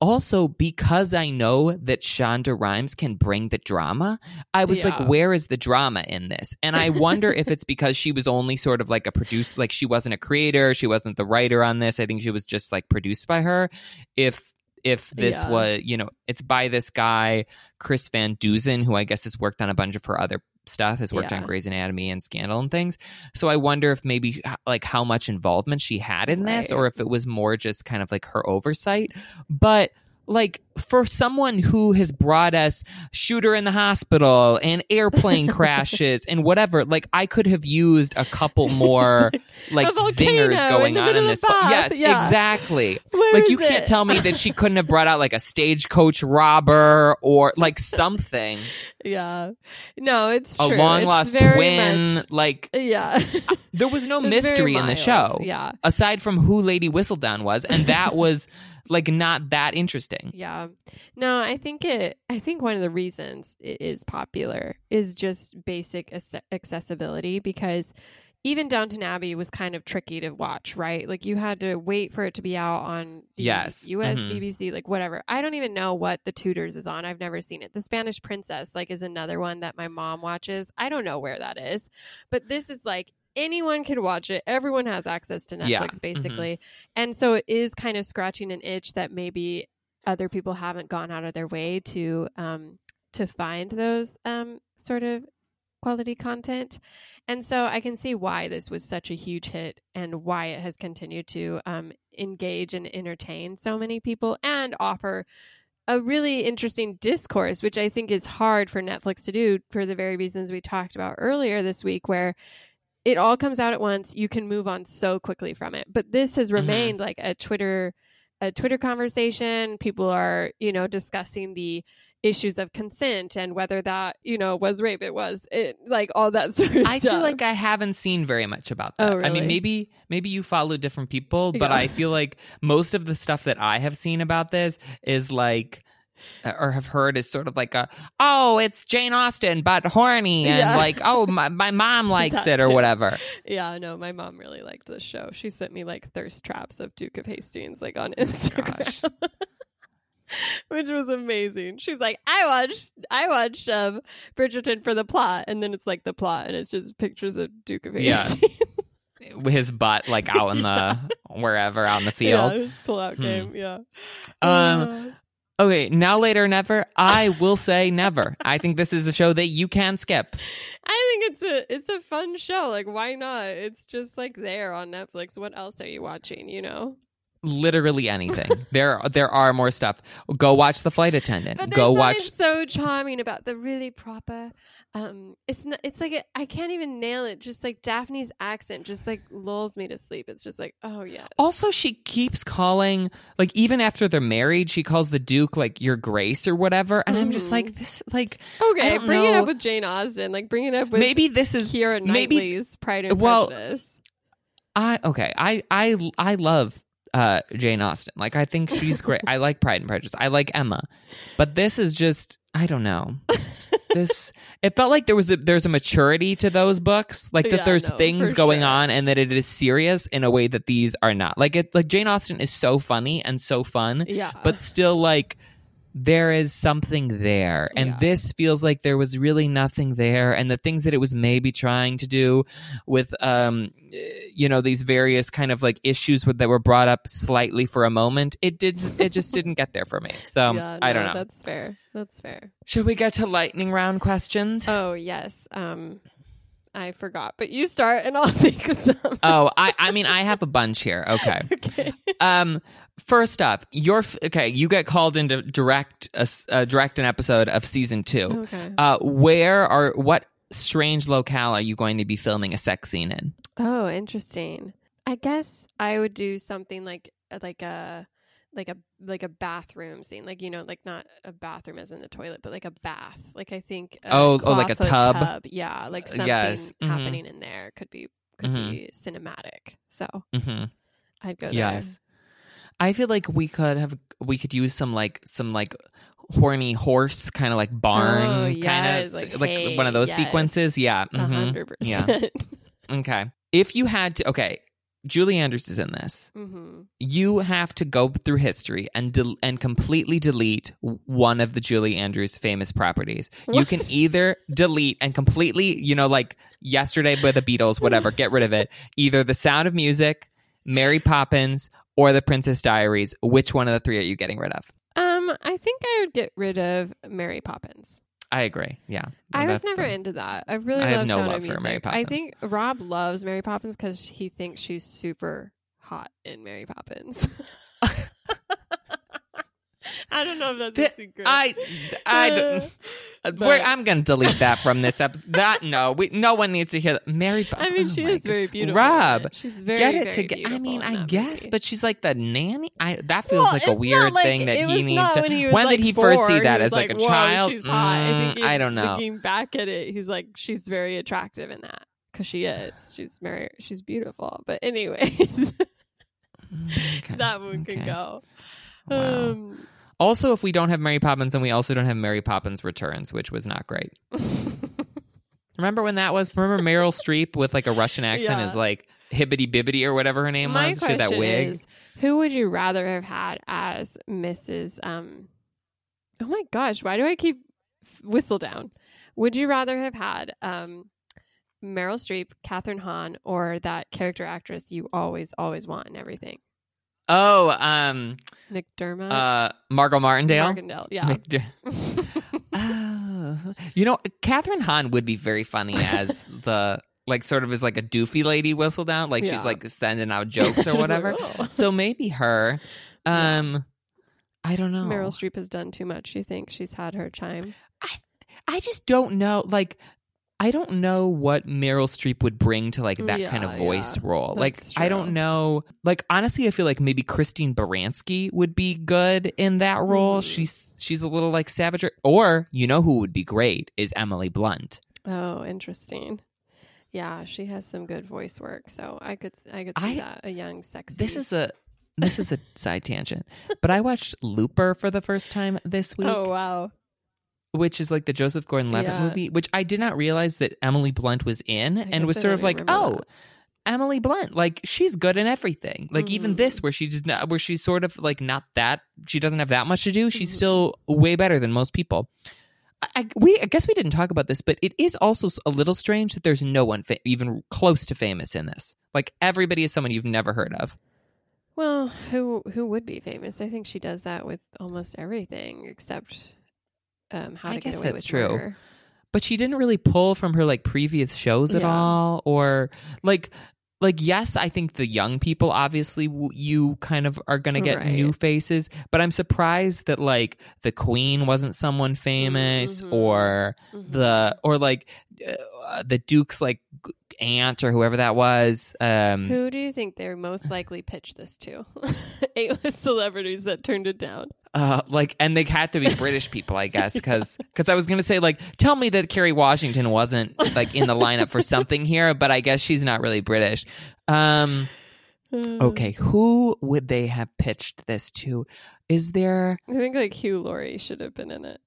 also because I know that Shonda Rhimes can bring the drama, I was Yeah. like, where is the drama in this? And I wonder if it's because she was only sort of like a producer, like she wasn't a creator, she wasn't the writer on this. I think she was just like produced by her. If if this Yeah. was, you know, it's by this guy Chris Van Dusen, who I guess has worked on a bunch of her other stuff, has worked on Grey's Anatomy and Scandal and things. So I wonder if maybe like how much involvement she had in this, or if it was more just kind of like her oversight. But like for someone who has brought us shooter in the hospital and airplane crashes and whatever, like I could have used a couple more like zingers going in on in this. bath, yes, yeah. exactly. Where like you can't tell me that she couldn't have brought out like a stagecoach robber or like something, Yeah. No, it's a true. long lost twin. much- Like yeah. there was no mystery in the show Yeah. aside from who Lady Whistledown was, and that was like not that interesting. Yeah. No, I think it I think one of the reasons it is popular is just basic ac- accessibility because even Downton Abbey was kind of tricky to watch, right? Like you had to wait for it to be out on the Yes. US Mhm. BBC, like whatever. I don't even know what The Tudors is on. I've never seen it. The Spanish Princess like is another one that my mom watches. I don't know where that is. But this is like anyone can watch it. Everyone has access to Netflix Yeah. Mhm. basically. And so it is kind of scratching an itch that maybe other people haven't gone out of their way to um to find those um sort of quality content. And so I can see why this was such a huge hit and why it has continued to um engage and entertain so many people and offer a really interesting discourse, which I think is hard for Netflix to do for the very reasons we talked about earlier this week, where it all comes out at once. You can move on so quickly from it. But this has mm-hmm. remained like a Twitter a Twitter conversation. People are, you know, discussing the issues of consent and whether that, you know, was rape. It was it like all that sort of stuff. I stuff. feel like I haven't seen very much about Oh, that. I mean, maybe maybe you follow different people, but Yeah. I feel like most of the stuff that I have seen about this is like or have heard is sort of like a oh it's Jane Austen but horny and Yeah. like oh my, my mom likes it or too. whatever. Yeah, no, my mom really liked this show. She sent me like thirst traps of Duke of Hastings like on Oh. Instagram. Which was amazing. She's like, I watched I watched um Bridgerton for the plot and then it's like the plot and it's just pictures of Duke of Yeah. Hastings. His butt like out in the wherever out in the field. yeah, his pull out Hmm. game, yeah. Um, Uh, Okay, now later never. I will say never. I think this is a show that you can skip. I think it's a it's a fun show. Like why not? It's just like there on Netflix. What else are you watching, you know? Literally anything. there there are more stuff. Go watch The Flight Attendant. Go watch so charming about the really proper. Um, it's not. It's like I I can't even nail it. Just like Daphne's accent, just like lulls me to sleep. It's just like, oh yeah, Also, she keeps calling, like, even after they're married, she calls the Duke, like, your grace or whatever. And I'm just like, this, like, okay. Bring it up with Jane Austen. Like bring it up with maybe this is, maybe- Knightley's Pride and well, Prejudice. I, okay, I, I, I love, uh, Jane Austen. Like, I think she's great. I like Pride and Prejudice. I like Emma. But this is just, I don't know. this, it felt like there was a, there's a maturity to those books. Like, that Yeah, there's no, things going sure. on and that it is serious in a way that these are not. Like, it, like, Jane Austen is so funny and so fun. Yeah, but still like there is something there. And Yeah. this feels like there was really nothing there. And the things that it was maybe trying to do with, um, you know, these various kind of like issues with, that were brought up slightly for a moment, it did, it just didn't get there for me. So yeah, I don't no, know. That's fair. That's fair. Should we get to lightning round questions? Oh yes. Um, I forgot, but you start and I'll think of some. oh, I, I mean, I have a bunch here. Okay. okay. Um, first up, you're okay. You get called in to direct a, uh, direct an episode of season two. Okay. Uh, where are what strange locale are you going to be filming a sex scene in? Oh, interesting. I guess I would do something like like a like a like a bathroom scene, like you know, like not a bathroom as in the toilet, but like a bath. Like I think a Oh, oh, like a clawfoot tub? Yeah, like Uh, something yes. Mhm. happening in there could be could Mhm. be cinematic. So Mm-hmm. I'd go Yes. I feel like we could have we could use some like some like horny horse kind of like barn Oh, kind of like, like, hey, one of those yes. sequences. Yeah. mhm. hundred Yeah. Okay. If you had to, okay, Julie Andrews is in this. Mhm. You have to go through history and del- and completely delete one of the Julie Andrews famous properties. You can either delete and completely, you know, like yesterday by the Beatles, whatever, get rid of it. Either The Sound of Music, Mary Poppins, or The Princess Diaries. Which one of the three are you getting rid of? Um, I think I would get rid of Mary Poppins. I agree. Yeah, I was never the- into that. I really I have love no Sound love for. Mary I think Rob loves Mary Poppins because he thinks she's super hot in Mary Poppins. I don't know if that's Th- a secret. I, I, don't- Uh, but- I'm going to delete that from this episode. That no, we, no one needs to hear that. Mary. I mean, oh she is very beautiful. Rob, she's very get it together. I mean, I guess, movie. but she's like the nanny. I that feels Well, like a weird like- thing that he needs to. When, he when like did he first see that as was like, a child? She's hot. I Mm, I don't know. Looking back at it, he's like, she's very attractive in that because she is. She's very, she's beautiful. But anyways, Okay, that one can go. Wow. Um, also, if we don't have Mary Poppins, then we also don't have Mary Poppins Returns, which was not great. Remember when that was? Remember Meryl Streep with like a Russian accent Yeah. is like Hibbity Bibbity or whatever her name my was. She had that wig. is, who would you rather have had as Mrs. Um? Oh my gosh, why do I keep whistle down? Would you rather have had um, Meryl Streep, Kathryn Hahn, or that character actress you always always want and everything? Oh, um, McDermott, uh, Margot Martindale. Martindale, yeah. McD- oh, you know, Kathryn Hahn would be very funny as the like sort of as like a doofy lady Whistledown, like Yeah. she's like sending out jokes or Just like, whatever. oh. so maybe her. Yeah. Um, I don't know. Meryl Streep has done too much. You think she's had her chime? I just don't know. Like, I don't know what Meryl Streep would bring to like that kind of voice yeah. role. Like, That's I don't know. Like, honestly, I feel like maybe Christine Baranski would be good in that role. Mhm. She's she's a little like savager. Or you know who would be great is Emily Blunt. Oh, interesting. Yeah, she has some good voice work, so I could I could see I- that a young sexy. This is a this is a side tangent, but I watched Looper for the first time this week. oh wow, which is like the Joseph Gordon-Levitt Yeah. movie, which I did not realize that Emily Blunt was in, I and was I sort of like, oh, that. Emily Blunt, like she's good in everything. Like even Mhm. this, where she just not, where she's sort of like not that, she doesn't have that much to do. She's Mhm. still way better than most people. I, I, we, I guess we didn't talk about this, but it is also a little strange that there's no one fa- even close to famous in this. Like everybody is someone you've never heard of. Well, who who would be famous? I think she does that with almost everything except um, How I to Get guess Away that's with true. Murder. but she didn't really pull from her like previous shows at Yeah. all or like like yes i think the young people obviously w- you kind of are going to get Right. new faces but i'm surprised that like the queen wasn't someone famous Mhm. or Mhm. the or like uh, the duke's like aunt or whoever that was um Who do you think they're most likely pitched this to? A-list celebrities that turned it down. Uh like and they had to be british people i guess because because i was gonna say like tell me that kerry washington wasn't like in the lineup for something here but i guess she's not really british um Okay, who would they have pitched this to? Is there I think like Hugh Laurie should have been in it.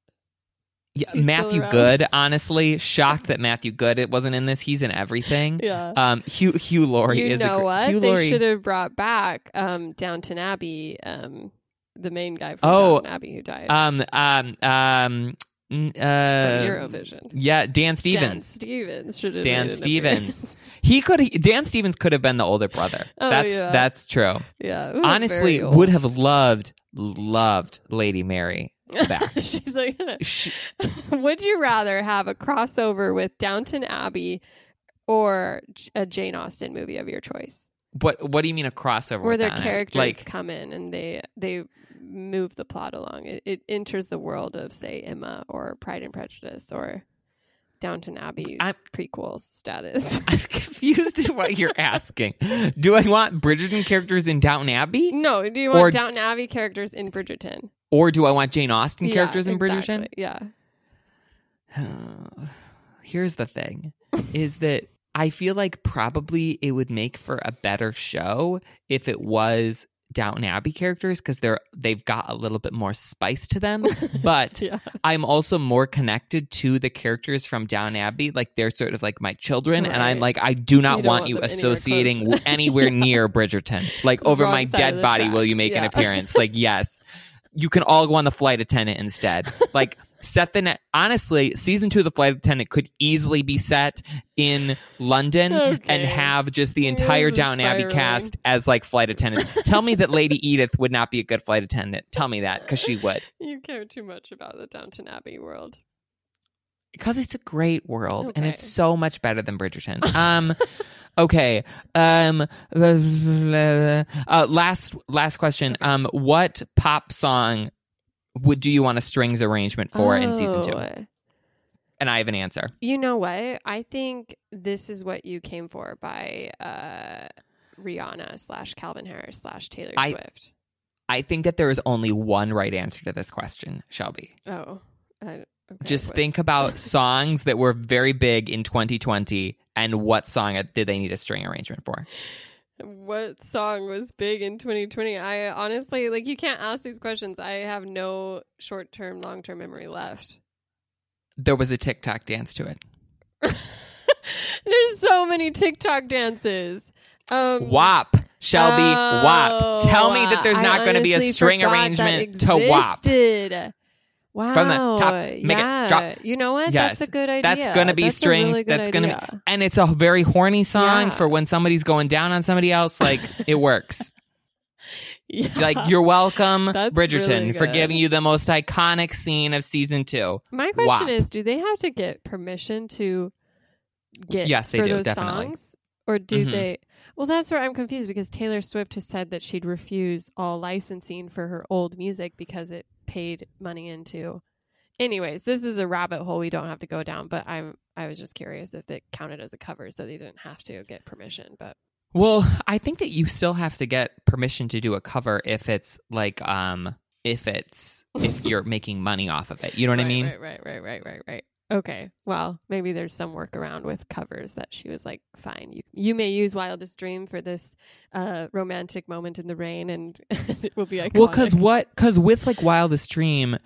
yeah, he Matthew? Good? Honestly, shocked that Matthew Goode it wasn't in this. He's in everything. Yeah. Um, Hugh Hugh Laurie you is know a what? Hugh they Laurie. should have brought back um, Downton Abbey um, the main guy from Oh, Downton Abbey who died Um, um, um, uh, Eurovision. yeah, Dan Stevens. Dan Stevens. Should have Dan Stevens. He could. He, Dan Stevens could have been the older brother. Oh, that's yeah. that's true. yeah, Honestly, would have loved loved Lady Mary back. She's like, She- would you rather have a crossover with Downton Abbey or a Jane Austen movie of your choice, what What do you mean a crossover? where their characters like come in and they they move the plot along? It, it enters the world of, say, Emma or Pride and Prejudice or Downton Abbey's I'm- prequel status. I'm confused at what you're asking. Do I want Bridgerton characters in Downton Abbey, no, do you want Or- Downton Abbey characters in Bridgerton? or do I want Jane Austen Yeah, characters in exactly. Yeah. Bridgerton? Here's the thing: is that I feel like probably it would make for a better show if it was Downton Abbey characters because they're they've got a little bit more spice to them. But Yeah. I'm also more connected to the characters from Downton Abbey. Like they're sort of like my children, and I'm like, I do not want want you anywhere associating w- anywhere near Bridgerton. Like over my dead body, will you tracks, make an appearance? Like yes, you can all go on the flight attendant instead. Like set the net. Honestly, season two of the flight attendant could easily be set in London and have just the entire Downton Abbey cast as like flight attendant. Tell me that Lady Edith would not be a good flight attendant. Tell me that because she would. You care too much about the Downton Abbey world. because it's a great world and it's so much better than Bridgerton. Um, okay. Um, uh, last last question. Um, what pop song would do you want a strings arrangement for in season two? Oh, And I have an answer. You know what? I think this is what you came for by uh, Rihanna slash Calvin Harris slash Taylor I- Swift. I think that there is only one right answer to this question, Shelby. Oh, I, okay, Just think about songs that were very big in 2020 and what song did they need a string arrangement for? What song was big in 2020. I honestly like you can't ask these questions. I have no short term, long term memory left. There was a TikTok dance to it. There's so many TikTok dances. Um, WAP. Shelby, oh, WAP. Tell me that there's I not going to be a string arrangement to WAP. Wow. From the top, make it yeah. drop. You know what? Yes, That's a good idea. That's going to be That's strings. really that's going to be, and it's a very horny song Yeah. for when somebody's going down on somebody else. Like it works. Yeah. like you're welcome, That's Bridgerton, really for giving you the most iconic scene of season two. My question is, do they have to get permission to get Yes, they for do, those definitely. songs, or do Mhm. they? Well, that's where I'm confused because Taylor Swift has said that she'd refuse all licensing for her old music because it paid money into. Anyways, this is a rabbit hole we don't have to go down, but I'm I was just curious if it counted as a cover, so they didn't have to get permission. But Well, I think that you still have to get permission to do a cover if it's like um if it's if you're making money off of it. You know what I mean? Right, right, right, right, right, right. Okay. Well, maybe there's some workaround with covers that she was like, fine, you you may use Wildest Dream for this uh, romantic moment in the rain, and it will be iconic. Well, because what? Because with like Wildest Dream,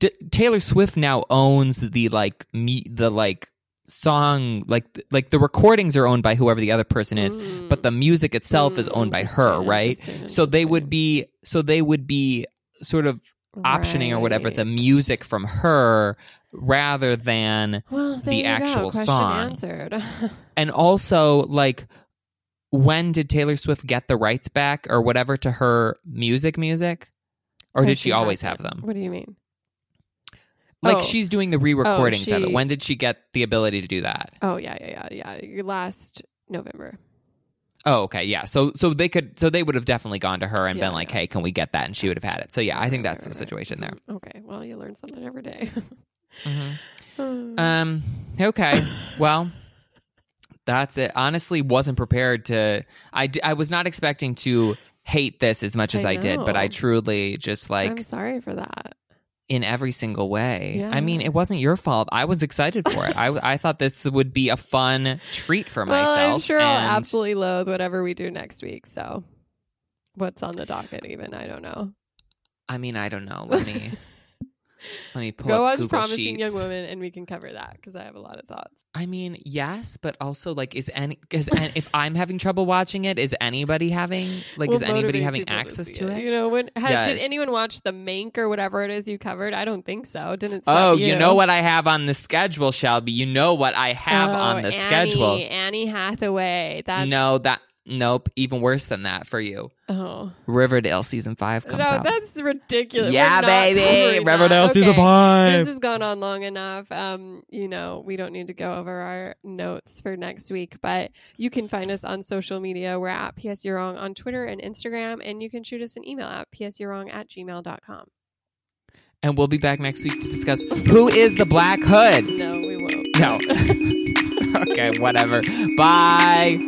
D- Taylor Swift now owns the like me the like song like like the recordings are owned by whoever the other person is, Mm. but the music itself is Mm, owned by her, right? So they would be so they would be sort of optioning or whatever the music from her rather than well, the actual song. answered. and also like when did Taylor Swift get the rights back or whatever to her music music? Or did she always have them? What do you mean? Like Oh. she's doing the re-recordings of it. Oh, when did she get the ability to do that? Oh yeah, yeah, yeah, yeah. Last November. Oh, okay, yeah. So so they could so they would have definitely gone to her and Yeah, been like, yeah. "Hey, can we get that?" And she would have had it. So yeah, I think Right, that's the right, right. situation there. Mhm. Okay. Well, you learn something every day. Um. Okay. Well, that's it. Honestly, wasn't prepared to. I d- I was not expecting to hate this as much as I, I did, but I truly just like I'm sorry for that. In every single way. I mean, it wasn't your fault. I was excited for it. I I thought this would be a fun treat for well, myself. I'm sure I'll absolutely loathe whatever we do next week. So, what's on the docket? Even I don't know. I mean, I don't know. Let me Let me pull Go up watch Google Promising Sheets. Young Woman, and we can cover that because I have a lot of thoughts. I mean, yes, but also like, is any because if I'm having trouble watching it, is anybody having like, We'll is anybody having access to it? You know, when ha- did anyone watch the Mank or whatever it is you covered? I don't think so. Didn't Oh, you. you know what I have on the schedule, Shelby. You know what I have Oh, on the Annie, schedule. Annie Hathaway. That's No, that nope. Even worse than that for you. Oh Riverdale season five comes no, out. that's ridiculous. yeah, baby. covering that. Riverdale season Okay. five. This has gone on long enough. Um, you know, we don't need to go over our notes for next week, but you can find us on social media. We're at PS You're Wrong on Twitter and Instagram, and you can shoot us an email at psyou'rewrong at gmail.com. and we'll be back next week to discuss who is the Black Hood. No, we won't. No. okay, whatever. Bye.